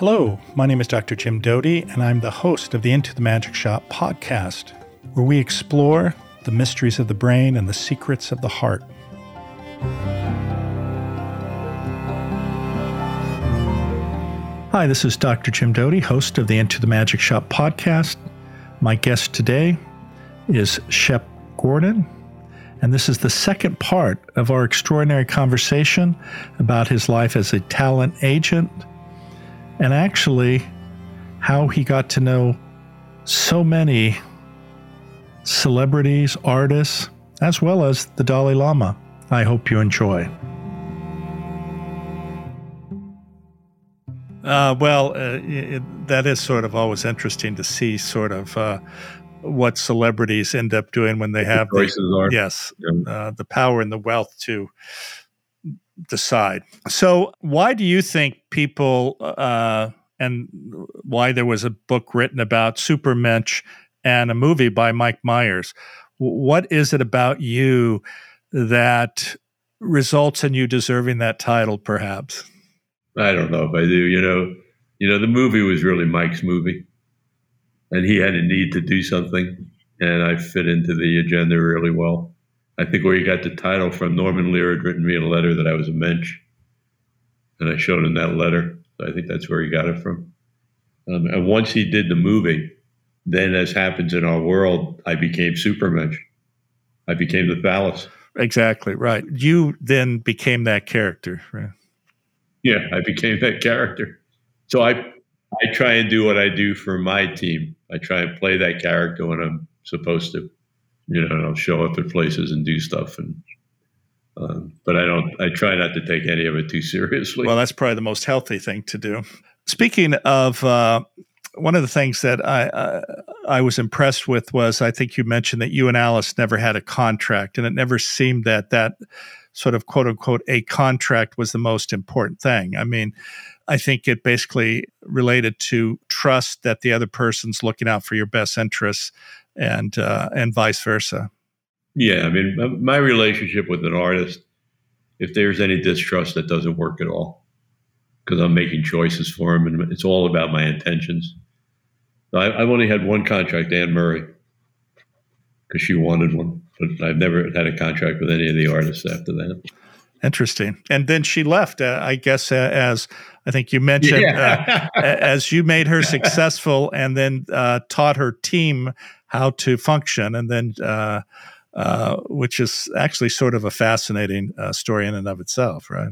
Hello, my name is Dr. Jim Doty, and I'm the host of the Into the Magic Shop podcast, where we explore the mysteries of the brain and the secrets of the heart. Hi, this is Dr. Jim Doty, host of the Into the Magic Shop podcast. My guest today is Shep Gordon, and this is the second part of our extraordinary conversation about his life as a talent agent and actually how he got to know so many celebrities, artists, as well as the Dalai Lama. I hope you enjoy. Uh, well, uh, it, that is sort of always interesting to see, sort of uh, what celebrities end up doing when they have the, the yes yeah. Uh, the power and the wealth to decide. So, why do you think people uh, and why there was a book written about Supermensch and a movie by Mike Myers? What is it about you that results in you deserving that title, perhaps? I don't know if I do. You know, you know, the movie was really Mike's movie, and he had a need to do something, and I fit into the agenda really well. I think where he got the title from, Norman Lear had written me a letter that I was a mensch, and I showed him that letter. So I think that's where he got it from. Um, and once he did the movie, then as happens in our world, I became super Supermensch. I became the phallus. Exactly right. You then became that character, right? Yeah, I became that character. So I I try and do what I do for my team. I try and play that character when I'm supposed to you know, I'll show up at places and do stuff and um, but I don't. I try not to take any of it too seriously. Well, that's probably the most healthy thing to do. Speaking of, uh, one of the things that I uh, I was impressed with was I think you mentioned that you and Alice never had a contract, and it never seemed that that sort of quote unquote a contract was the most important thing. I mean, I think it basically related to trust that the other person's looking out for your best interests and uh, and vice versa. Yeah, I mean, my relationship with an artist, if there's any distrust, that doesn't work at all because I'm making choices for him, and it's all about my intentions. I, have only had one contract, Anne Murray, because she wanted one, but I've never had a contract with any of the artists after that. Interesting. And then she left, uh, I guess, uh, as I think you mentioned, yeah. uh, as you made her successful and then uh, taught her team how to function, and then uh, uh, which is actually sort of a fascinating uh, story in and of itself, right?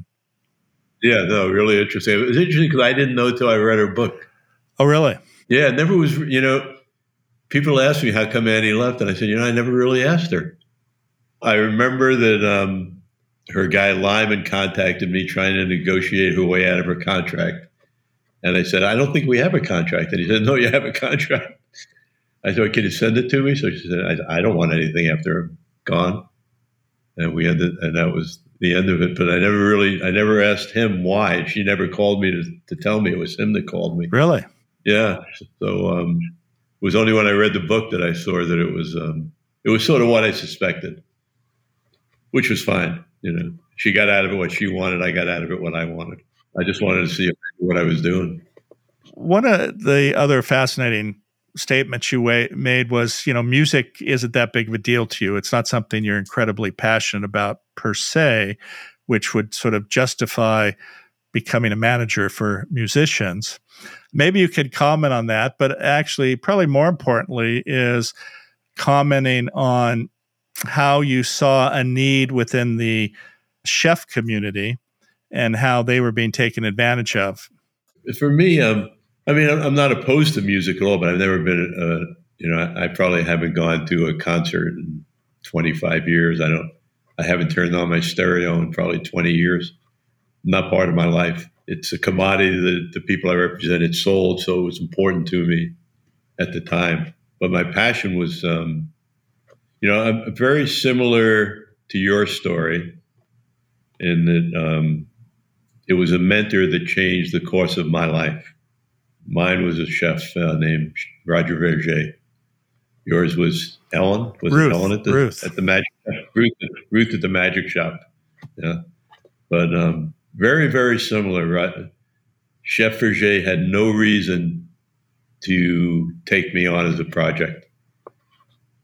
Yeah, no, really interesting. It was interesting because I didn't know until I read her book. Oh, really? Yeah, never was. You know, people ask me how come Annie left, and I said, you know, I never really asked her. I remember that um, her guy Lyman contacted me trying to negotiate her way out of her contract. And I said, I don't think we have a contract. And he said, No, you have a contract. I said, "Can you send it to me?" So she said, "I, I don't want anything after I'm gone." And we ended, and that was the end of it. But I never really, I never asked him why. She never called me to, to tell me it was him that called me. Really? Yeah. So um, it was only when I read the book that I saw that it was um, it was sort of what I suspected, which was fine. You know, she got out of it what she wanted. I got out of it what I wanted. I just wanted to see what I was doing. One of the other fascinating statement you wa- made was, you know, music isn't that big of a deal to you. It's not something you're incredibly passionate about per se, which would sort of justify becoming a manager for musicians. Maybe you could comment on that, but actually, probably more importantly, is commenting on how you saw a need within the chef community and how they were being taken advantage of. For me, um, I mean, I'm not opposed to music at all, but I've never been, uh, you know, I probably haven't gone to a concert in 25 years. I don't, I haven't turned on my stereo in probably 20 years. Not part of my life. It's a commodity that the people I represent sold, so it was important to me at the time. But my passion was, um, you know, I'm very similar to your story in that um, it was a mentor that changed the course of my life. Mine was a chef uh, named Roger Vergé. Yours was Ellen. Was Ruth, Ellen at the Ruth. at the magic Ruth, Ruth at the magic shop. Yeah, but um, very very similar. Right? Chef Vergé had no reason to take me on as a project.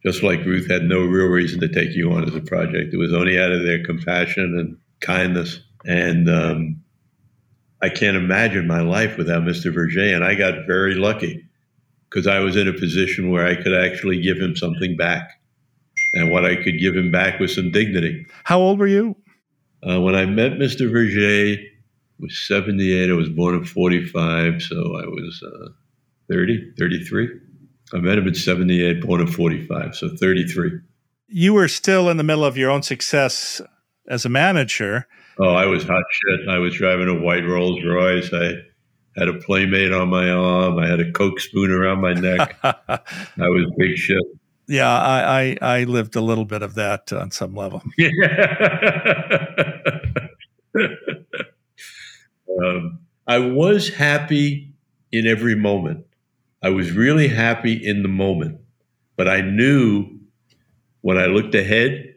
Just like Ruth had no real reason to take you on as a project. It was only out of their compassion and kindness. And um, I can't imagine my life without Mr. Vergé. And I got very lucky because I was in a position where I could actually give him something back. And what I could give him back was some dignity. How old were you? Uh, when I met Mr. Vergé, was 78. I was born in 45, so I was uh, 30, 33. I met him at 78, born in 45, so 33. You were still in the middle of your own success as a manager. Oh, I was hot shit. I was driving a white Rolls Royce. I had a playmate on my arm. I had a Coke spoon around my neck. I was big shit. Yeah, I, I, I lived a little bit of that on some level. um, I was happy in every moment. I was really happy in the moment, but I knew when I looked ahead,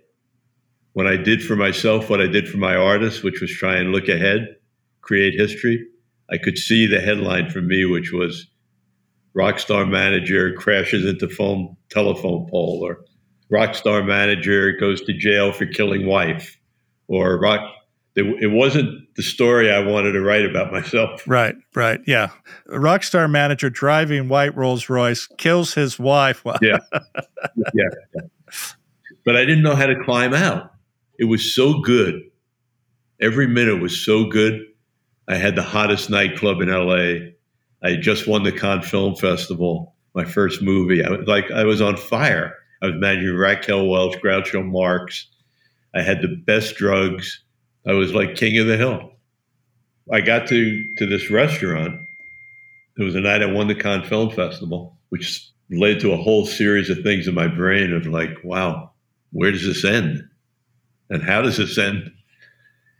when I did for myself what I did for my artists, which was try and look ahead, create history. I could see the headline for me, which was rock star manager crashes into phone telephone pole, or rock star manager goes to jail for killing wife, or rock. It wasn't the story I wanted to write about myself. Right, right, yeah. A rock star manager driving white Rolls Royce kills his wife. yeah, yeah. But I didn't know how to climb out. It was so good. Every minute was so good. I had the hottest nightclub in LA. I just won the Cannes Film Festival, my first movie. I was like I was on fire. I was managing Raquel Welch, Groucho Marx. I had the best drugs. I was like king of the hill. I got to to this restaurant. It was the night I won the Cannes Film Festival, which led to a whole series of things in my brain of like, wow, where does this end? And how does this end?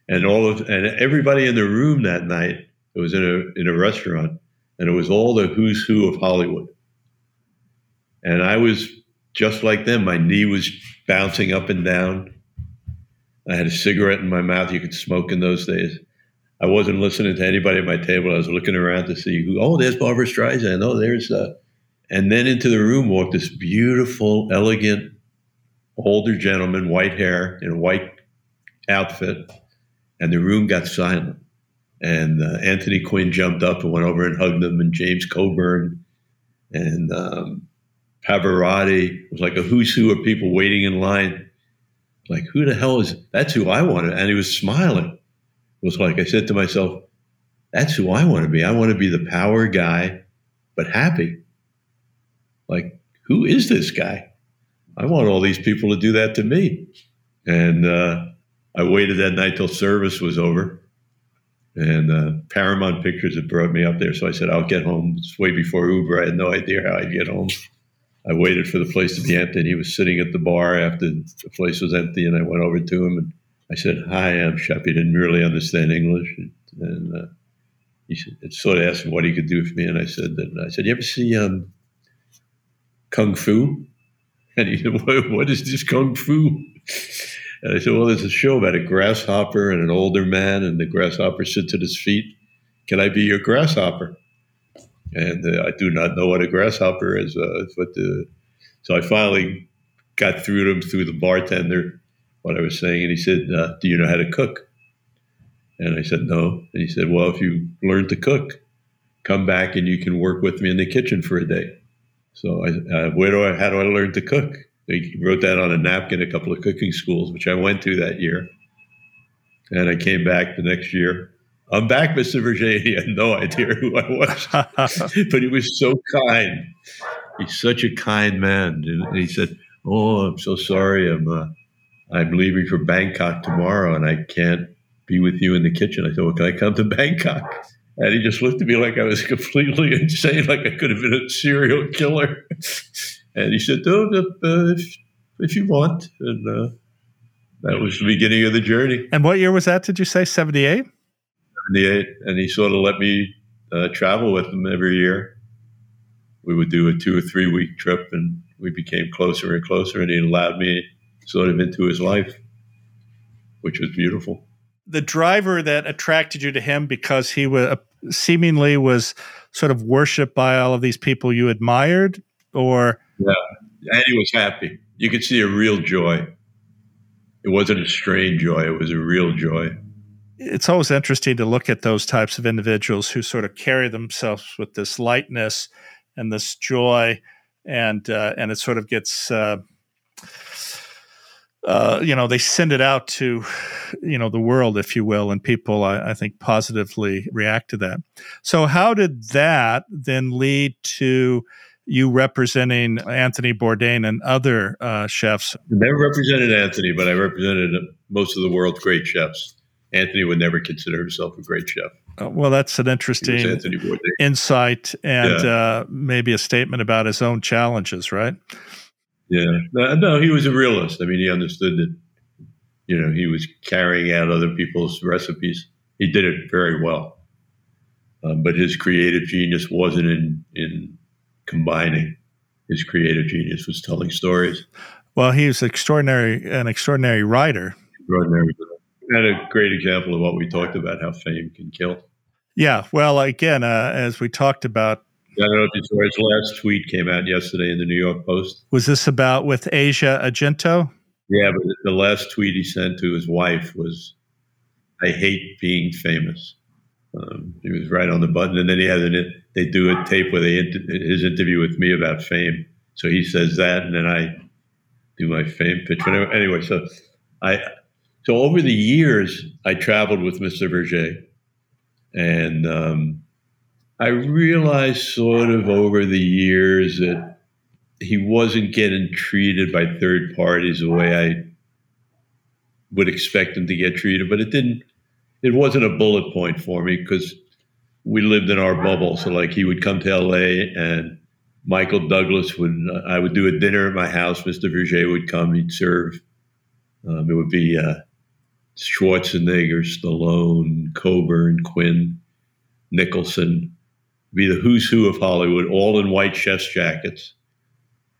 And all of and everybody in the room that night, it was in a in a restaurant, and it was all the who's who of Hollywood. And I was just like them. My knee was bouncing up and down. I had a cigarette in my mouth. You could smoke in those days. I wasn't listening to anybody at my table. I was looking around to see who. Oh, there's Barbra Streisand. Oh, there's. Uh, and then into the room walked this beautiful, elegant, older gentleman, white hair in a white outfit, and the room got silent. And uh, Anthony Quinn jumped up and went over and hugged him, and James Coburn and um, Pavarotti. It was like a who's who of people waiting in line. Like, who the hell is that's who I wanted? And he was smiling. It was like I said to myself, that's who I want to be. I want to be the power guy, but happy. Like, who is this guy? I want all these people to do that to me. And uh, I waited that night till service was over. And uh, Paramount Pictures had brought me up there. So I said, I'll get home. It's way before Uber. I had no idea how I'd get home. I waited for the place to be empty. And he was sitting at the bar after the place was empty. And I went over to him and I said, Hi, I'm Shep. He didn't really understand English. And uh, he said, sort of asked him what he could do for me. And I said, that, I said, You ever see um, Kung Fu? And he said, what, what is this Kung Fu? And I said, Well, there's a show about a grasshopper and an older man, and the grasshopper sits at his feet. Can I be your grasshopper? And uh, I do not know what a grasshopper is. Uh, but the, so I finally got through to him through the bartender what I was saying, and he said, uh, "Do you know how to cook?" And I said, "No." And he said, "Well, if you learn to cook, come back and you can work with me in the kitchen for a day." So I, uh, where do I? How do I learn to cook? He wrote that on a napkin. A couple of cooking schools, which I went to that year, and I came back the next year. I'm back, Mr. Vergé. He had no idea who I was, but he was so kind. He's such a kind man, and he said, "Oh, I'm so sorry. I'm." Uh, I'm leaving for Bangkok tomorrow and I can't be with you in the kitchen. I said, Well, can I come to Bangkok? And he just looked at me like I was completely insane, like I could have been a serial killer. and he said, No, uh, if, if you want. And uh, that was the beginning of the journey. And what year was that, did you say? 78? 78. And he sort of let me uh, travel with him every year. We would do a two or three week trip and we became closer and closer. And he allowed me sort of into his life, which was beautiful. The driver that attracted you to him because he was seemingly was sort of worshipped by all of these people you admired, or yeah, and he was happy. You could see a real joy. It wasn't a strained joy; it was a real joy. It's always interesting to look at those types of individuals who sort of carry themselves with this lightness and this joy, and uh, and it sort of gets. Uh, uh, you know, they send it out to, you know, the world, if you will, and people, I, I, think, positively react to that. So, how did that then lead to you representing Anthony Bourdain and other uh, chefs? I never represented Anthony, but I represented most of the world's great chefs. Anthony would never consider himself a great chef. Uh, well, that's an interesting insight and yeah. uh, maybe a statement about his own challenges, right? Yeah, no, he was a realist. I mean, he understood that, you know, he was carrying out other people's recipes. He did it very well, um, but his creative genius wasn't in in combining. His creative genius was telling stories. Well, he was extraordinary, an extraordinary writer. Extraordinary. Had a great example of what we talked about, how fame can kill. Yeah, well, again, uh, as we talked about I don't know if you saw his last tweet came out yesterday in the New York Post. Was this about with Asia Argento? Yeah, but the last tweet he sent to his wife was, "I hate being famous." Um, he was right on the button, and then he had an, they do a tape where they his interview with me about fame. So he says that, and then I do my fame pitch. But anyway, so I so over the years I traveled with Mr. Vergé, and um, I realized sort of over the years that he wasn't getting treated by third parties the way I would expect him to get treated, but it didn't. It wasn't a bullet point for me because we lived in our bubble. So like he would come to L.A. and Michael Douglas would. I would do a dinner at my house. Mr. Vergé would come. He'd serve. Um, it would be uh, Schwarzenegger, Stallone, Coburn, Quinn, Nicholson be the who's who of Hollywood, all in white chef's jackets.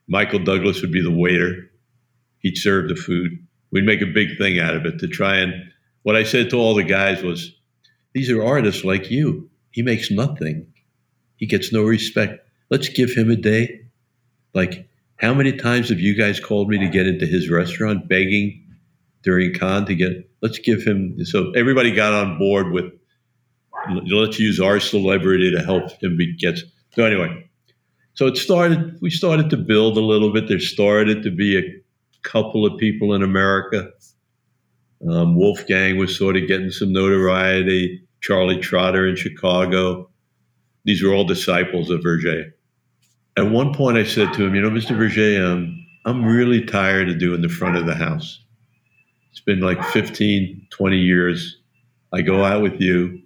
Michael Douglas would be the waiter. He'd serve the food. We'd make a big thing out of it to try and. What I said to all the guys was, these are artists like you. He makes nothing. He gets no respect. Let's give him a day. Like, how many times have you guys called me to get into his restaurant begging during Cannes to get? Let's give him. So everybody got on board with let's use our celebrity to help him get. So anyway, so it started. We started to build a little bit. There started to be a couple of people in America. Um, Wolfgang was sort of getting some notoriety. Charlie Trotter in Chicago. These were all disciples of Vergé. At one point, I said to him, "You know, Mr. Vergé, um, I'm really tired of doing the front of the house. It's been like 15, 20 years. I go out with you.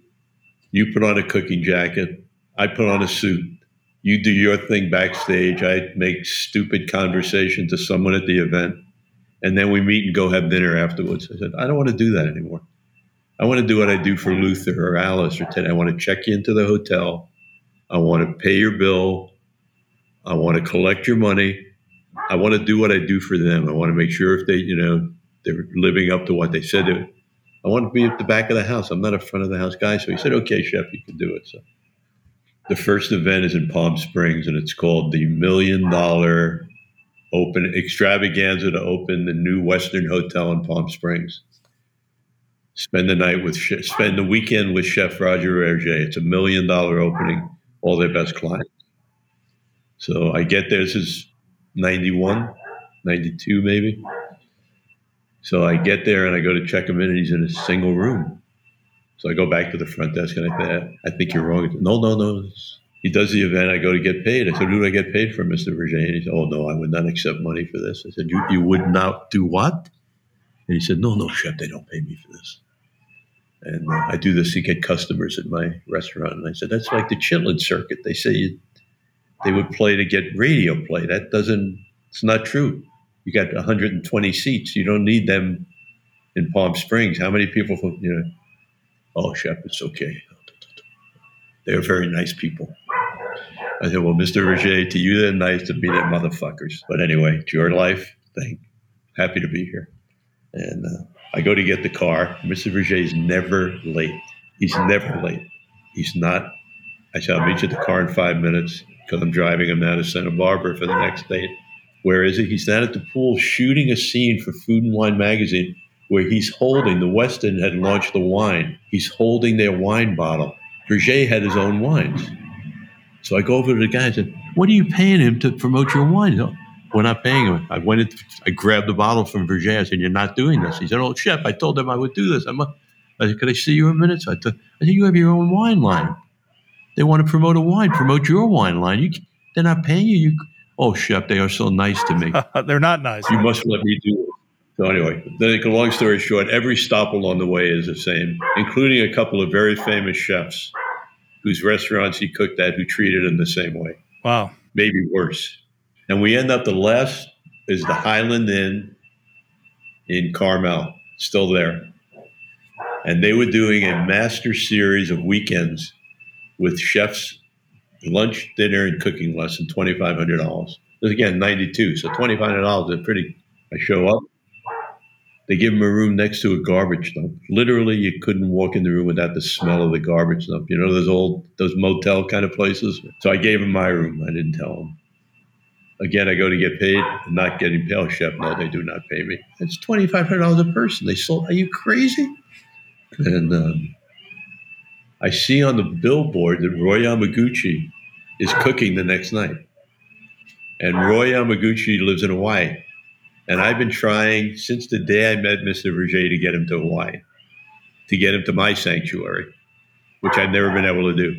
You put on a cooking jacket. I put on a suit. You do your thing backstage. I make stupid conversation to someone at the event. And then we meet and go have dinner afterwards. I said, I don't want to do that anymore. I want to do what I do for Luther or Alice or Ted. I want to check you into the hotel. I want to pay your bill. I want to collect your money. I want to do what I do for them. I want to make sure if they, you know, they're living up to what they said to I want to be at the back of the house. I'm not a front of the house guy. So he said, okay, chef, you can do it. So the first event is in Palm Springs and it's called the Million Dollar Open Extravaganza to open the new Westin Hotel in Palm Springs. Spend the night with, spend the weekend with Chef Roger Vergé. It's a million dollar opening, all their best clients. So I get there, this is 91, 92 maybe. So I get there and I go to check him in, and he's in a single room. So I go back to the front desk and I say, I think you're wrong. no, no, no. He does the event. I go to get paid. I said, who do I get paid for, Mr. And he said, oh, no, I would not accept money for this. I said, you, you would not do what? And he said, no, no, chef, they don't pay me for this. And uh, I do this to get customers at my restaurant. And I said, that's like the Chitlin circuit. They say you, they would play to get radio play. That doesn't, it's not true you got 120 seats. You don't need them in Palm Springs. How many people, from, you know, oh, chef, it's okay. They're very nice people. I said, well, Mr. Vergé, to you they're nice, to me they're motherfuckers. But anyway, it's your life. Thank, happy to be here. And uh, I go to get the car. Mr. Vergé is never late. He's never late. He's not. I I'll meet you at the car in five minutes because I'm driving him down to Santa Barbara for the next date. Where is he? He's down at the pool shooting a scene for Food and Wine magazine where he's holding, the Westin had launched the wine. He's holding their wine bottle. Vergé had his own wines. So I go over to the guy and said, What are you paying him to promote your wine? Said, We're not paying him. I went in, I grabbed the bottle from Vergé. I said, You're not doing this. He said, Oh, chef, I told them I would do this. I'm a, I said, Could I see you in a minute? So I, said, I said, You have your own wine line. They want to promote a wine, promote your wine line. You, they're not paying you. you. Oh, chef, they are so nice to me. they're not nice. You must let me do it. So anyway, to make a long story short, every stop along the way is the same, including a couple of very famous chefs whose restaurants he cooked at who treated him the same way. Wow. Maybe worse. And we end up the last is the Highland Inn in Carmel, still there. And they were doing a master series of weekends with chefs, lunch, dinner, and cooking lesson, $2,500. Again, 92. So $2,500 is pretty. I show up. They give him a room next to a garbage dump. Literally, you couldn't walk in the room without the smell of the garbage dump. You know those old, those motel kind of places. So I gave him my room. I didn't tell him. Again, I go to get paid. I'm not getting paid. Oh, chef, no, they do not pay me. It's twenty five hundred dollars a person. They sold. Are you crazy? And um, I see on the billboard that Roy Yamaguchi is cooking the next night. And Roy Yamaguchi lives in Hawaii. And I've been trying since the day I met Mr. Vergé to get him to Hawaii, to get him to my sanctuary, which I've never been able to do.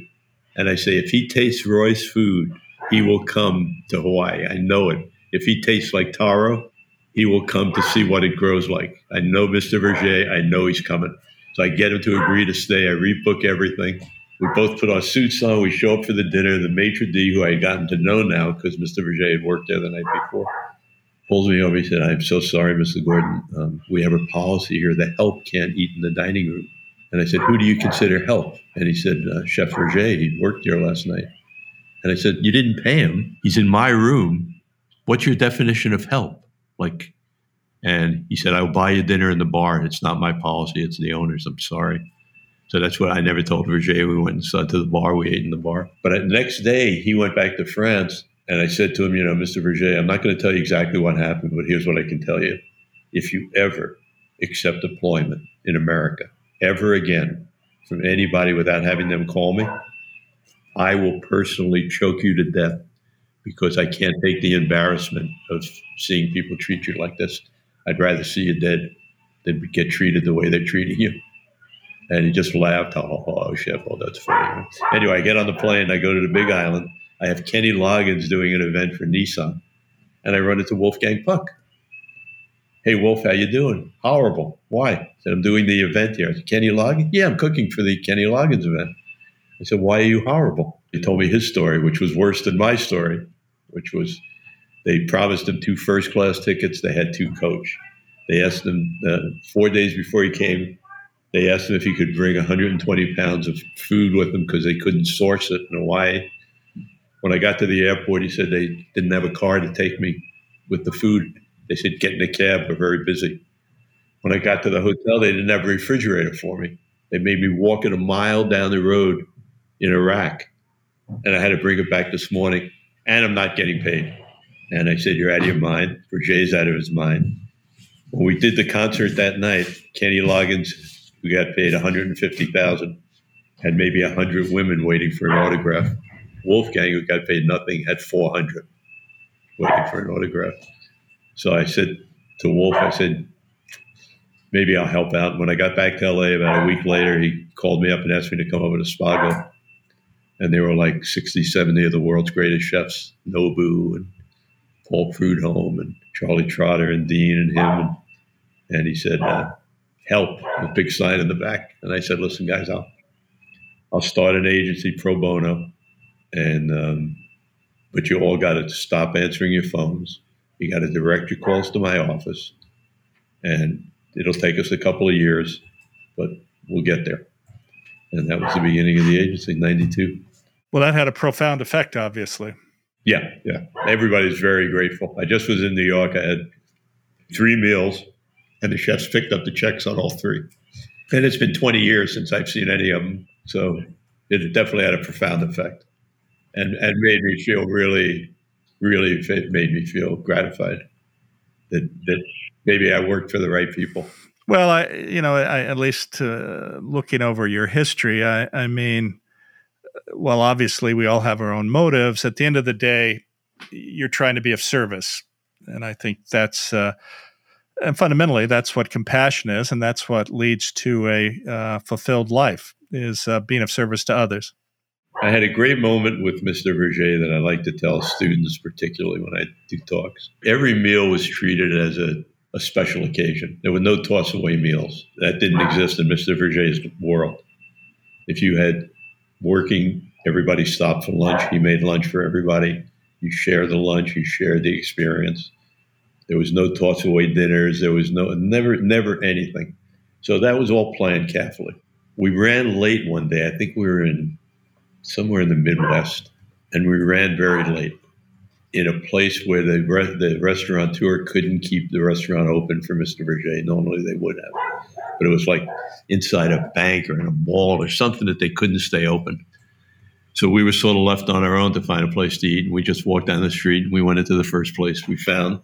And I say, if he tastes Roy's food, he will come to Hawaii. I know it. If he tastes like taro, he will come to see what it grows like. I know Mr. Vergé. I know he's coming. So I get him to agree to stay. I rebook everything. We both put our suits on. We show up for the dinner. The maitre d', who I had gotten to know now because Mr. Vergé had worked there the night before, pulls me over. He said, I'm so sorry, Mr. Gordon. Um, we have a policy here that help can't eat in the dining room. And I said, Who do you consider help? And he said, uh, Chef Vergé. He worked here last night. And I said, You didn't pay him. He's in my room. What's your definition of help? Like, and he said, I'll buy you dinner in the bar. It's not my policy, it's the owner's. I'm sorry. So that's what I never told Vergé. We went and to the bar. We ate in the bar. But the next day, he went back to France and I said to him, you know, Mr. Vergé, I'm not going to tell you exactly what happened, but here's what I can tell you. If you ever accept deployment in America, ever again, from anybody without having them call me, I will personally choke you to death because I can't take the embarrassment of seeing people treat you like this. I'd rather see you dead than get treated the way they're treating you. And he just laughed. Oh, oh chef, oh, that's funny. Anyway, I get on the plane. I go to the Big Island I have Kenny Loggins doing an event for Nissan, and I run into Wolfgang Puck. Hey Wolf, how you doing? Horrible. Why? I said I'm doing the event here. Said, Kenny Loggins? Yeah, I'm cooking for the Kenny Loggins event. I said, Why are you horrible? He told me his story, which was worse than my story, which was they promised him two first class tickets. They had two coach. They asked him uh, four days before he came. They asked him if he could bring 120 pounds of food with him because they couldn't source it in Hawaii. When I got to the airport, he said they didn't have a car to take me with the food. They said, get in a cab, we're very busy. When I got to the hotel, they didn't have a refrigerator for me. They made me walk it a mile down the road in Iraq. And I had to bring it back this morning. And I'm not getting paid. And I said, You're out of your mind. Vergé's out of his mind. When we did the concert that night, Kenny Loggins, who got paid 150000 had maybe 100 women waiting for an autograph. Wolfgang, who got paid nothing, had 400 waiting for an autograph. So I said to Wolf, I said, maybe I'll help out. When I got back to LA about a week later, he called me up and asked me to come over to Spago. And they were like 60, 70 of the world's greatest chefs, Nobu and Paul Prudhomme and Charlie Trotter and Dean and him. And, and he said, uh, help, a big sign in the back. And I said, listen, guys, I'll, I'll start an agency pro bono and um, but you all got to stop answering your phones. You got to direct your calls to my office, and it'll take us a couple of years, but we'll get there. And that was the beginning of the agency, '92. Well, that had a profound effect, obviously. Yeah, yeah. Everybody's very grateful. I just was in New York. I had three meals, and the chefs picked up the checks on all three. And it's been 20 years since I've seen any of them. So it definitely had a profound effect, and and made me feel really, really made me feel gratified that that maybe I worked for the right people. Well, I you know I, at least uh, looking over your history, I, I mean, well, obviously we all have our own motives. At the end of the day, you're trying to be of service, and I think that's. Uh, and fundamentally, that's what compassion is, and that's what leads to a uh, fulfilled life is uh, being of service to others. I had a great moment with Mr. Vergé that I like to tell students, particularly when I do talks. Every meal was treated as a, a special occasion. There were no toss away meals. That didn't exist in Mr. Vergé's world. If you had working, everybody stopped for lunch. He made lunch for everybody. You share the lunch, you share the experience. There was no toss away dinners. There was no never never anything. So that was all planned carefully. We ran late one day. I think we were in somewhere in the Midwest, and we ran very late in a place where the re- the restaurateur couldn't keep the restaurant open for Mr. Vergé. Normally they would have, but it was like inside a bank or in a mall or something that they couldn't stay open. So we were sort of left on our own to find a place to eat, and we just walked down the street. and We went into the first place we found,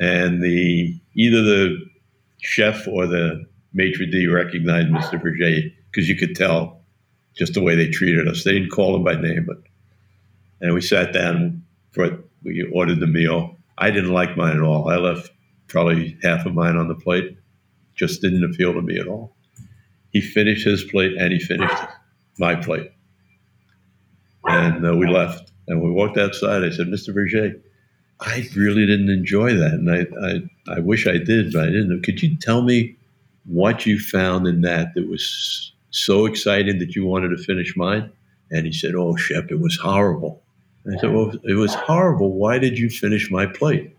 and the either the chef or the maitre d recognized Mr. Vergé because you could tell just the way they treated us. They didn't call him by name, but and we sat down for we ordered the meal. I didn't like mine at all. I left probably half of mine on the plate. Just didn't appeal to me at all. He finished his plate and he finished my plate. And uh, we left and we walked outside. I said, Mr. Vergé, I really didn't enjoy that. And I, I, I wish I did, but I didn't. Could you tell me what you found in that that was so exciting that you wanted to finish mine? And he said, Oh, Shep, it was horrible. And I said, Well, it was horrible. Why did you finish my plate?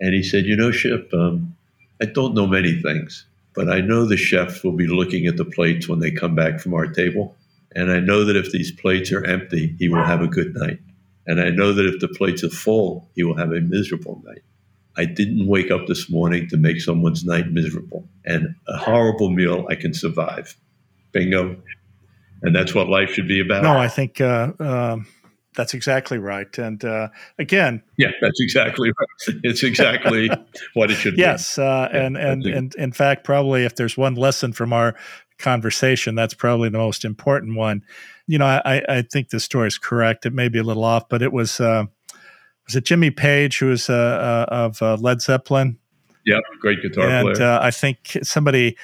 And he said, You know, Shep, um, I don't know many things, but I know the chef will be looking at the plates when they come back from our table. And I know that if these plates are empty, he will have a good night. And I know that if the plates are full, he will have a miserable night. I didn't wake up this morning to make someone's night miserable. And a horrible meal I can survive. Bingo. And that's what life should be about. No, I think uh, uh, that's exactly right. And uh, again, yeah, that's exactly right. It's exactly what it should be. Yes, uh, and and and in fact, probably if there's one lesson from our conversation, that's probably the most important one. You know, I, I think the story is correct. It may be a little off, but it was uh, was it Jimmy Page who was uh, uh, of uh, Led Zeppelin? Yeah, great guitar and, player. Uh, I think somebody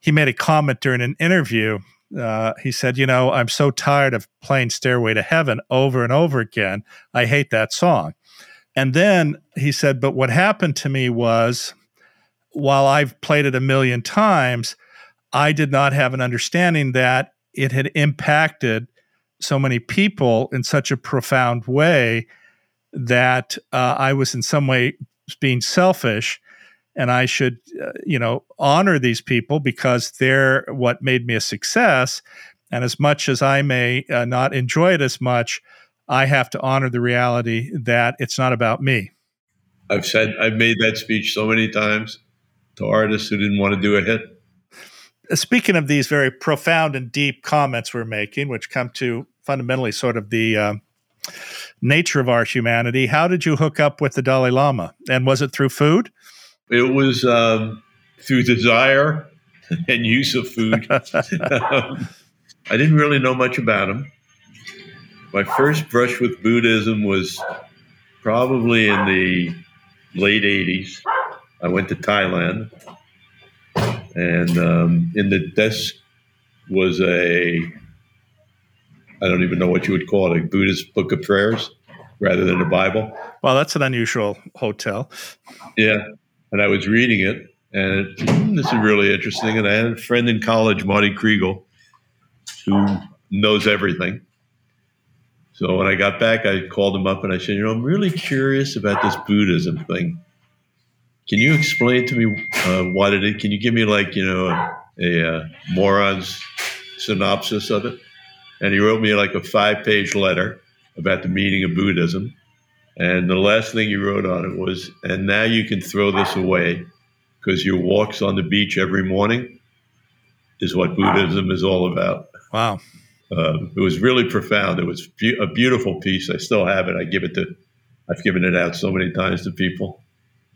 he made a comment during an interview. Uh, he said, "You know, I'm so tired of playing Stairway to Heaven over and over again. I hate that song." And then he said, "But what happened to me was, while I've played it a million times, I did not have an understanding that it had impacted so many people in such a profound way." that uh, I was in some way being selfish and I should, uh, you know, honor these people because they're what made me a success. And as much as I may uh, not enjoy it as much, I have to honor the reality that it's not about me. I've said, I've made that speech so many times to artists who didn't want to do a hit. Speaking of these very profound and deep comments we're making, which come to fundamentally sort of the uh, nature of our humanity. How did you hook up with the Dalai Lama? And was it through food? It was um, through desire and use of food. um, I didn't really know much about him. My first brush with Buddhism was probably in the late 80s. I went to Thailand, and um, in the desk was a I don't even know what you would call it, a Buddhist book of prayers rather than a Bible. Well, that's an unusual hotel. Yeah. And I was reading it, and mm, this is really interesting. And I had a friend in college, Marty Kriegel, who knows everything. So when I got back, I called him up and I said, You know, I'm really curious about this Buddhism thing. Can you explain to me uh, what it is? Can you give me, like, you know, a, a uh, moron's synopsis of it? and he wrote me like a five page letter about the meaning of Buddhism. And the last thing you wrote on it was, and now you can throw this away because your walks on the beach every morning is what Buddhism is all about. Wow. Um, it was really profound. It was be- a beautiful piece. I still have it. I give it to, I've given it out so many times to people.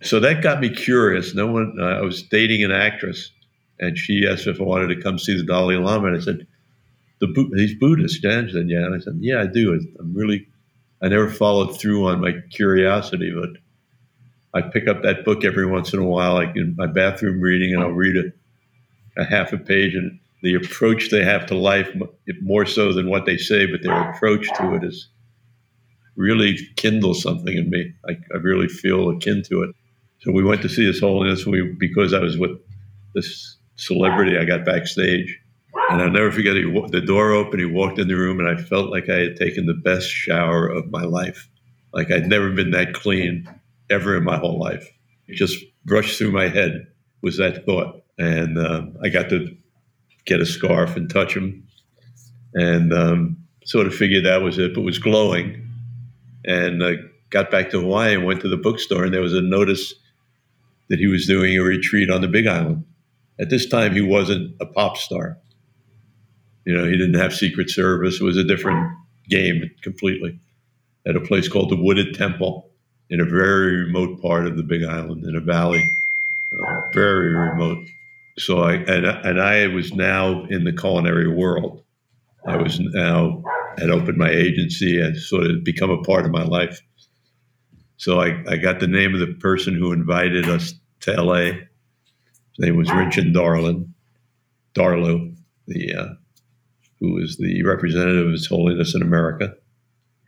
So that got me curious. No one, uh, I was dating an actress, and she asked if I wanted to come see the Dalai Lama, and I said, "The he's Buddhist." Dan said, "Yeah," and I said, "Yeah, I do. I'm really, I never followed through on my curiosity, but I pick up that book every once in a while, like in my bathroom reading, and I'll read a, a half a page and." the approach they have to life, more so than what they say, but their approach to it is really kindles something in me. I, I really feel akin to it. So we went to see His Holiness. We because I was with this celebrity, I got backstage, and I'll never forget. He, the door opened. He walked in the room, and I felt like I had taken the best shower of my life. Like I'd never been that clean ever in my whole life. It just brushed through my head was that thought, and um, I got to get a scarf and touch him, and um, sort of figured that was it. But was glowing, and uh, got back to Hawaii and went to the bookstore, and there was a notice that he was doing a retreat on the Big Island. At this time, he wasn't a pop star. You know, he didn't have Secret Service. It was a different game completely. At a place called the Wooded Temple in a very remote part of the Big Island in a valley, uh, very remote so I and, and I was now in the culinary world. I was now had opened my agency and sort of become a part of my life. So I, I got the name of the person who invited us to LA. His name was Rinchen Darlin, Dharlo, the uh, who was the representative of His Holiness in America.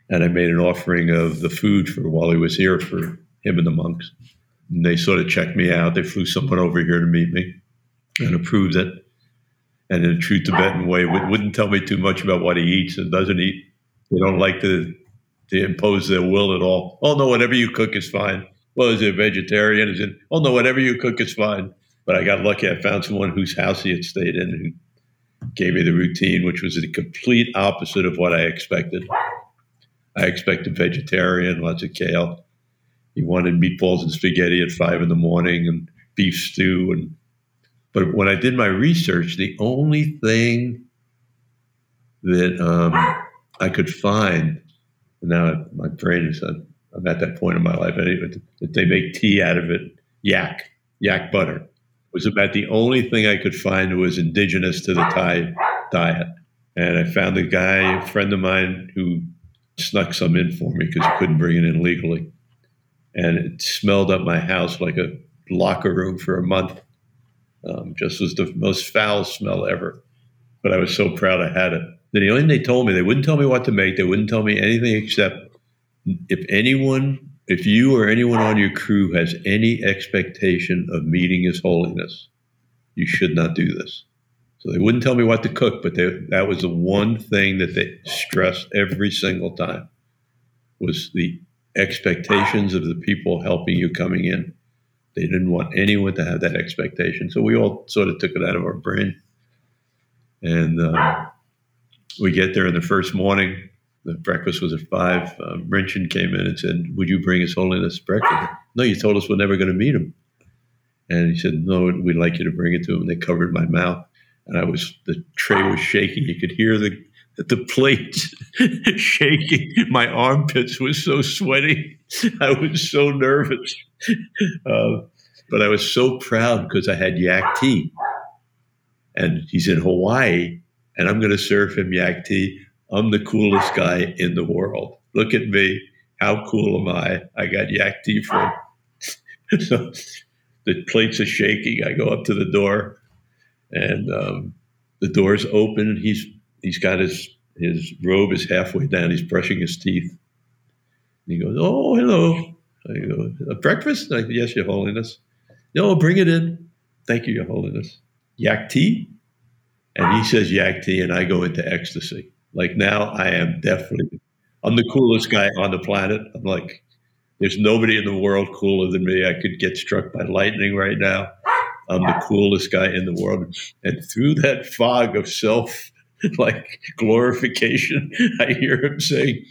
And I made an offering of the food for while he was here for him and the monks. And they sort of checked me out. They flew someone over here to meet me and approved it. And in a true Tibetan way, wouldn't tell me too much about what he eats and doesn't eat. They don't like to, to impose their will at all. Oh, no, whatever you cook is fine. Well, is it vegetarian? Is it, oh, no, whatever you cook is fine. But I got lucky. I found someone whose house he had stayed in gave me the routine, which was the complete opposite of what I expected. I expected vegetarian, lots of kale. He wanted meatballs and spaghetti at five in the morning and beef stew and but when I did my research, the only thing that um, I could find, now my brain is, uh, I'm at that point in my life, that they make tea out of it, yak, yak butter, was about the only thing I could find was indigenous to the Thai diet. And I found a guy, a friend of mine, who snuck some in for me because he couldn't bring it in legally. And it smelled up my house like a locker room for a month. Um, just was the most foul smell ever. But I was so proud I had it. The only thing they told me, they wouldn't tell me what to make. They wouldn't tell me anything except if anyone, if you or anyone on your crew has any expectation of meeting His Holiness, you should not do this. So they wouldn't tell me what to cook, but they, that was the one thing that they stressed every single time was the expectations of the people helping you coming in. They didn't want anyone to have that expectation. So we all sort of took it out of our brain. And uh, we get there in the first morning. The breakfast was at five. Um, came in and said, Would you bring His Holiness breakfast? No, you told us we're never going to meet him. And he said, No, we'd like you to bring it to him. And they covered my mouth. And I was, the tray was shaking. You could hear the, the plate shaking. My armpits was so sweaty. I was so nervous. Uh, but I was so proud because I had yak tea. And he's in Hawaii, and I'm going to serve him yak tea. I'm the coolest guy in the world. Look at me. How cool am I? I got yak tea from. the plates are shaking. I go up to the door, and um, the door's open. He's he's got his his robe is halfway down. He's brushing his teeth. He goes, "Oh, hello." I go, a breakfast? I yes, Your Holiness. No, bring it in. Thank you, Your Holiness. Yak tea? And he says yak tea, and I go into ecstasy. Like now, I am definitely, I'm the coolest guy on the planet. I'm like, there's nobody in the world cooler than me. I could get struck by lightning right now. I'm the coolest guy in the world. And through that fog of self, like glorification, I hear him saying,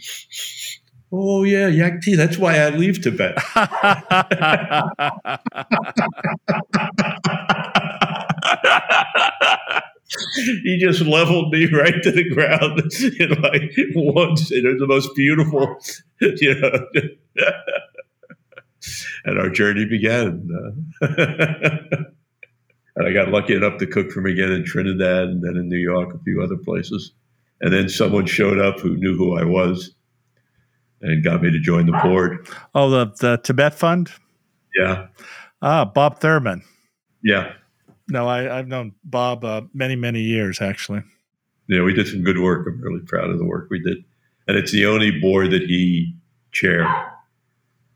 Oh yeah, yak tea. That's why I leave Tibet. he just leveled me right to the ground in like once. It was the most beautiful, you know. and our journey began. and I got lucky enough to cook for him again in Trinidad and then in New York, a few other places. And then someone showed up who knew who I was and got me to join the board. Oh, the, the Tibet Fund? Yeah. Ah, Bob Thurman. Yeah. No, I, have known Bob uh, many, many years, actually. Yeah, we did some good work. I'm really proud of the work we did. And it's the only board that he chaired.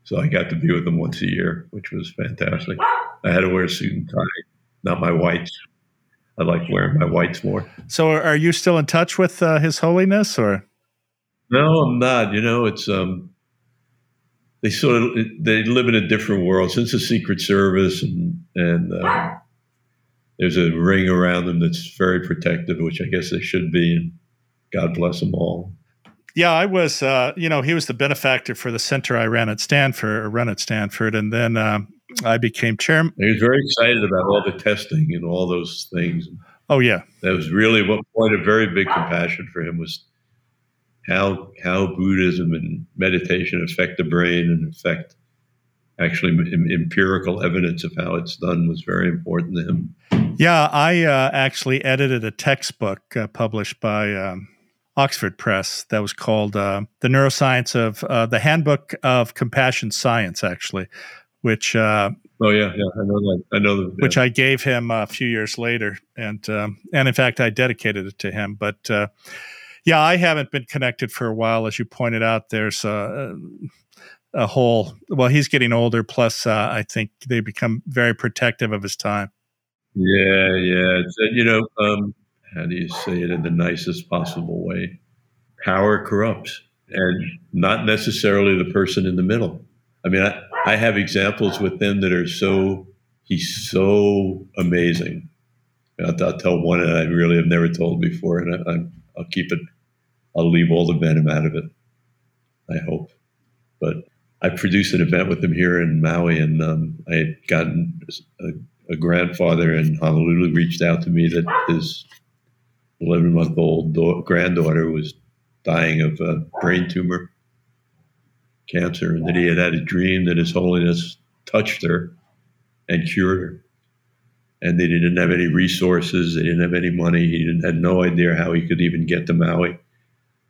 So I got to be with him once a year, which was fantastic. I had to wear a suit and tie, not my whites. I like wearing my whites more. So are you still in touch with uh, His Holiness or? No, I'm not. You know, it's um, they sort of they live in a different world since the Secret Service and and uh, there's a ring around them that's very protective, which I guess they should be. And God bless them all. Yeah, I was. Uh, you know, he was the benefactor for the center I ran at Stanford, or run at Stanford, and then um, I became chairman. He was very excited about all the testing and all those things. Oh yeah, that was really what point a very big compassion for him was how how Buddhism and meditation affect the brain and affect actually empirical evidence of how it's done was very important to him. Yeah, I uh, actually edited a textbook uh, published by um, Oxford Press that was called uh, "The Neuroscience of uh, the Handbook of Compassion Science," actually, which. Uh, oh yeah, yeah, I know that. I know that. Yeah. Which I gave him a few years later, and um, and in fact, I dedicated it to him. But uh, yeah, I haven't been connected for a while, as you pointed out. There's a, a whole. Well, he's getting older. Plus, uh, I think they become very protective of his time. Yeah, yeah. It's, uh, you know, um, how do you say it in the nicest possible way? Power corrupts, and not necessarily the person in the middle. I mean, I, I have examples with them that are so he's so amazing. I'll, I'll tell one that I really have never told before, and I, I, I'll keep it. I'll leave all the venom out of it. I hope, but I produced an event with him here in Maui, and um, I had gotten a, a, grandfather in Honolulu reached out to me that his 11 month old da- granddaughter was dying of a brain tumor cancer, and that he had had a dream that His Holiness touched her and cured her. And they didn't have any resources, they didn't have any money, he didn't, had no idea how he could even get to Maui.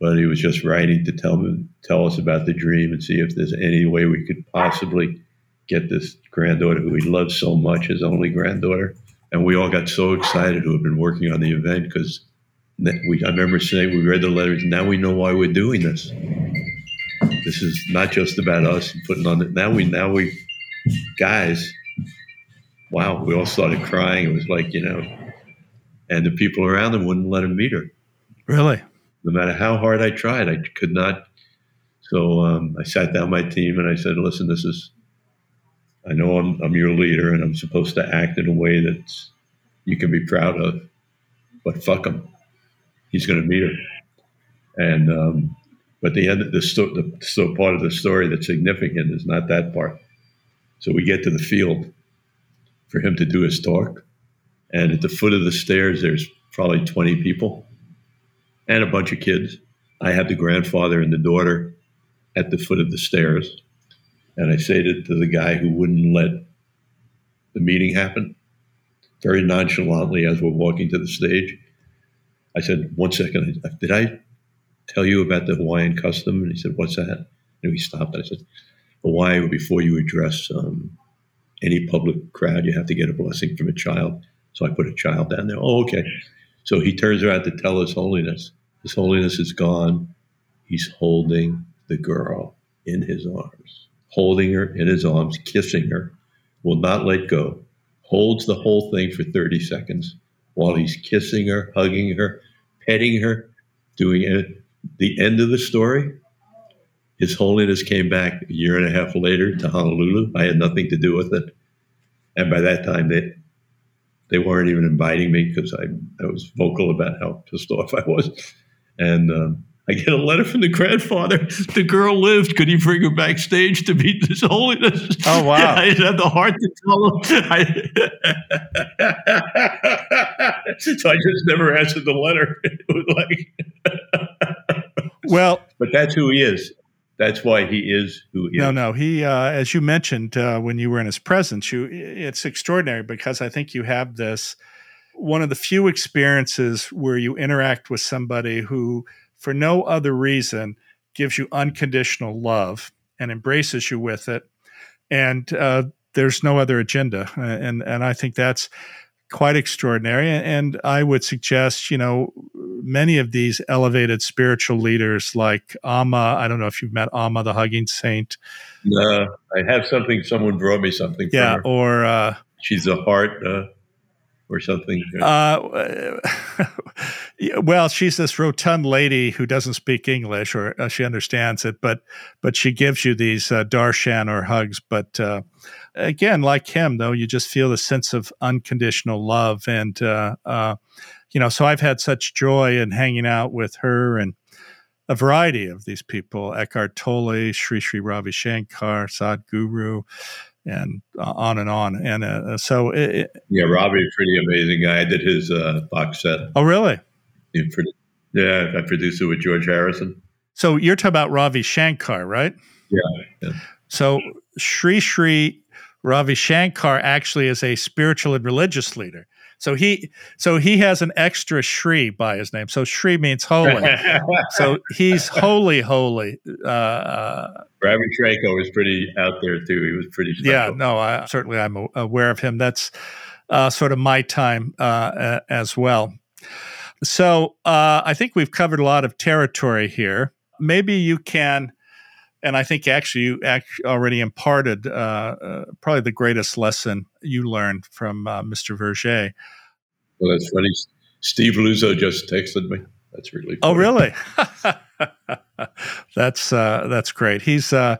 But he was just writing to tell me, tell us about the dream and see if there's any way we could possibly get this granddaughter who he loved so much, his only granddaughter. And we all got so excited who had been working on the event because we, I remember saying we read the letters. Now we know why we're doing this. This is not just about us and putting on it. Now we now we guys. Wow, we all started crying. It was like you know, and the people around him wouldn't let him meet her. Really? No matter how hard I tried, I could not. So um, I sat down my team and I said, "Listen, this is. I know I'm I'm your leader and I'm supposed to act in a way that you can be proud of, but fuck him he's going to meet her. And um, but the end, the, sto- the so part of the story that's significant is not that part. So we get to the field for him to do his talk, and at the foot of the stairs, there's probably 20 people and a bunch of kids. I have the grandfather and the daughter at the foot of the stairs, and I say to, to the guy who wouldn't let the meeting happen, very nonchalantly as we're walking to the stage. I said, one second, did I tell you about the Hawaiian custom? And he said, what's that? And we stopped. I said, Hawaii, before you address um, any public crowd, you have to get a blessing from a child. So I put a child down there. Oh, okay. So he turns around to tell His Holiness. His Holiness is gone. He's holding the girl in his arms, holding her in his arms, kissing her, will not let go, holds the whole thing for 30 seconds, while he's kissing her, hugging her, petting her, doing it. The end of the story, His Holiness came back a year and a half later to Honolulu. I had nothing to do with it. And by that time, they, they weren't even inviting me because I, I was vocal about how pissed off I was. And um, I get a letter from the grandfather. The girl lived. Could he bring her backstage to meet His Holiness? Oh wow! I had the heart to tell him. I, so I just never answered the letter. It was like, well, but that's who he is. That's why he is who he no, is. No, no. He, uh, as you mentioned uh, when you were in his presence, you it's extraordinary because I think you have this one of the few experiences where you interact with somebody who for no other reason gives you unconditional love and embraces you with it. And uh, there's no other agenda. And, and I think that's quite extraordinary. And I would suggest, you know, many of these elevated spiritual leaders like Amma, I don't know if you've met Amma, the hugging saint. No, I have something, someone brought me something. Yeah. Or, uh, she's a heart. Uh, or something? Uh, well, she's this rotund lady who doesn't speak English, or uh, she understands it, but but she gives you these uh, darshan or hugs. But uh, again, like him, though, you just feel the sense of unconditional love, and uh, uh, you know. So I've had such joy in hanging out with her and a variety of these people: Eckhart Tolle, Sri Sri Ravi Shankar, Sadhguru and uh, on and on. And uh, so, it, yeah, Robbie's pretty amazing guy. I did his uh, box set. Oh, really? Yeah, I produced it with George Harrison. So you're talking about Ravi Shankar, right? Yeah. yeah. So Sri Sri Ravi Shankar actually is a spiritual and religious leader. So he so he has an extra Shri by his name. So Shri means holy. so he's holy, holy. Uh, uh, Ravi Shankar was pretty out there too. He was pretty. Special. Yeah, no, I, certainly I'm aware of him. That's uh, sort of my time uh, as well. So uh, I think we've covered a lot of territory here. Maybe you can and I think actually you actually already imparted uh, uh, probably the greatest lesson you learned from uh, Mr. Vergé. Well, that's funny. Steve Luczo just texted me. That's really. Oh, funny. Oh, really? that's uh, that's great. He's uh,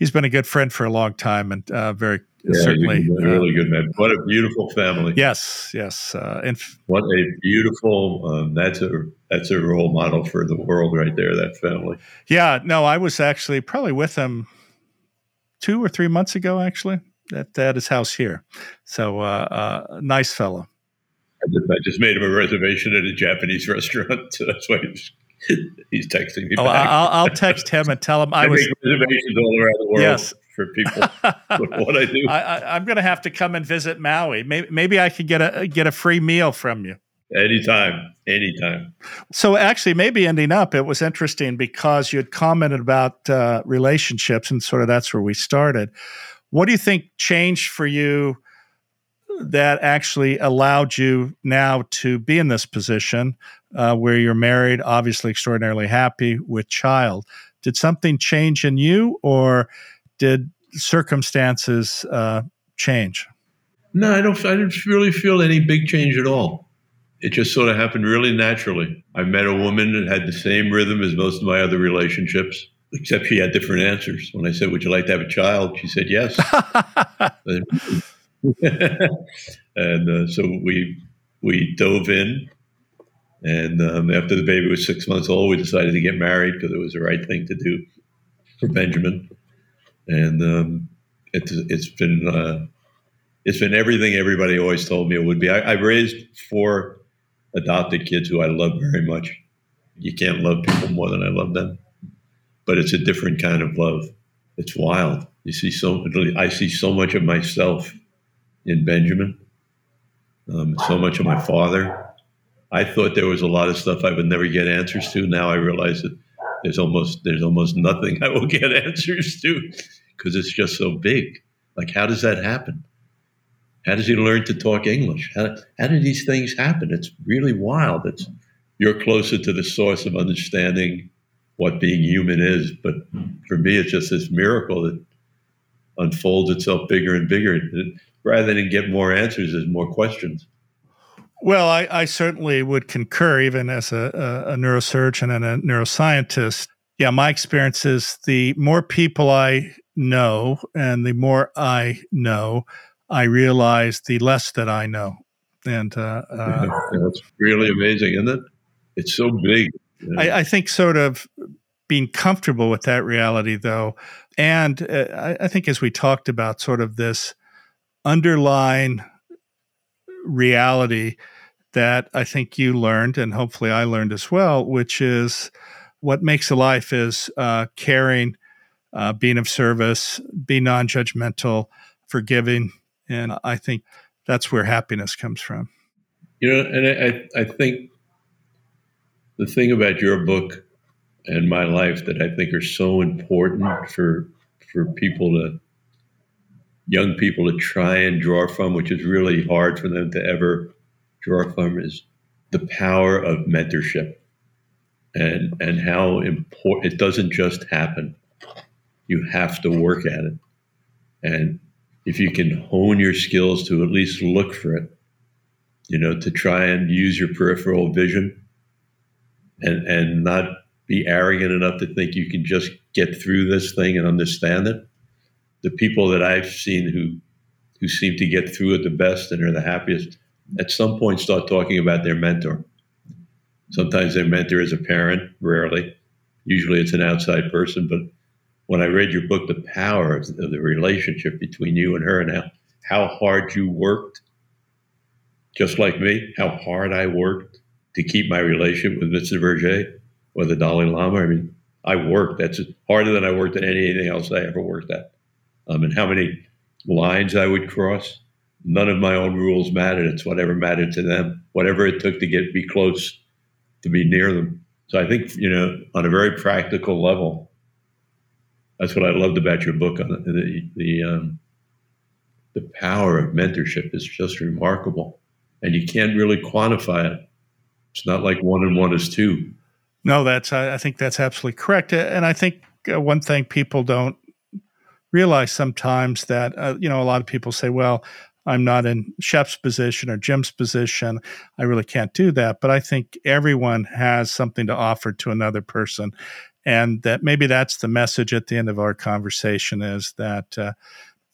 he's been a good friend for a long time and uh, very yeah, certainly really good man. What a beautiful family. Yes, yes. and f- what a beautiful. Um, that's a that's a role model for the world right there. That family. Yeah. No, I was actually probably with him two or three months ago. Actually, at at his house here. So uh, uh, nice fellow. I just, I just, made him a reservation at a Japanese restaurant. So that's why he's, he's texting me. Oh, back. I'll, I'll, text him and tell him I, I was reservations all around the world. Yes. For people, what I do, I, am going to have to come and visit Maui. Maybe, maybe I could get a get a free meal from you. Anytime, anytime. So, actually, maybe ending up, it was interesting because you had commented about uh, relationships, and sort of that's where we started. What do you think changed for you that actually allowed you now to be in this position uh, where you're married, obviously extraordinarily happy with child? Did something change in you, or did circumstances uh, change? No, I don't. I didn't really feel any big change at all. It just sort of happened really naturally. I met a woman that had the same rhythm as most of my other relationships, except she had different answers. When I said, "Would you like to have a child?" she said, "Yes." and uh, so we we dove in, and um, after the baby was six months old, we decided to get married because it was the right thing to do for Benjamin. And um, it's it's been uh, it's been everything everybody always told me it would be. I, I raised four adopted kids who I love very much. You can't love people more than I love them, but it's a different kind of love. It's wild. You see so I see so much of myself in Benjamin, um, so much of my father. I thought there was a lot of stuff I would never get answers to. Now I realize that there's almost there's almost nothing I will get answers to because it's just so big. Like, how does that happen? How does he learn to talk English? How, how do these things happen? It's really wild. It's you're closer to the source of understanding what being human is. But for me, it's just this miracle that unfolds itself bigger and bigger. Rather than get more answers, there's more questions. Well, I, I certainly would concur, even as a, a, a neurosurgeon and a neuroscientist. Yeah, my experience is the more people I know and the more I know, I realize the less that I know. And uh, uh, that's really amazing, isn't it? It's so big. I, I, think sort of being comfortable with that reality, though, and uh, I, I think as we talked about, sort of this underlying reality that I think you learned, and hopefully I learned as well, which is what makes a life is uh, caring, uh, being of service, being non judgmental, forgiving. And I think that's where happiness comes from. You know, and I, I think the thing about your book and my life that I think are so important for for people to young people to try and draw from, which is really hard for them to ever draw from, is the power of mentorship and and how important it doesn't just happen. You have to work at it, and if you can hone your skills to at least look for it, you know, to try and use your peripheral vision, and and not be arrogant enough to think you can just get through this thing and understand it. The people that I've seen who who seem to get through it the best and are the happiest at some point start talking about their mentor Sometimes their mentor is a parent, rarely. Usually it's an outside person. But when I read your book, the power of the relationship between you and her and how, how hard you worked, just like me, how hard I worked to keep my relationship with Mr. Vergé or the Dalai Lama. I mean, I worked. That's harder than I worked at anything else I ever worked at. Um, and how many lines I would cross. None of my own rules mattered. It's whatever mattered to them, whatever it took to get be close to be near them. So I think, you know, on a very practical level, that's what I loved about your book. On the the um, the power of mentorship is just remarkable, and you can't really quantify it. It's not like one and one is two. No, that's I think that's absolutely correct, and I think uh, one thing people don't realize sometimes that uh, you know a lot of people say, well, I'm not in Shep's position or Jim's position. I really can't do that. But I think everyone has something to offer to another person. And that maybe that's the message at the end of our conversation is that uh,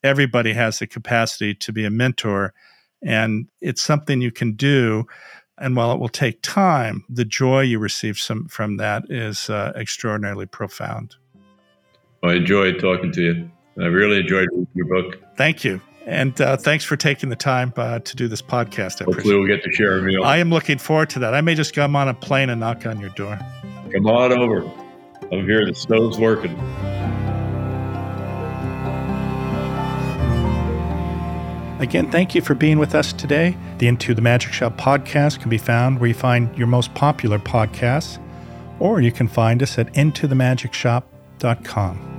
everybody has the capacity to be a mentor. And it's something you can do. And while it will take time, the joy you receive some, from that is uh, extraordinarily profound. I enjoyed talking to you. I really enjoyed your book. Thank you. And uh, thanks for taking the time uh, to do this podcast. I Hopefully, we'll get to share a meal. I am looking forward to that. I may just come on a plane and knock on your door. Come on over. I'm here. The stove's working. Again, thank you for being with us today. The Into the Magic Shop podcast can be found where you find your most popular podcasts, or you can find us at intothemagicshop.com.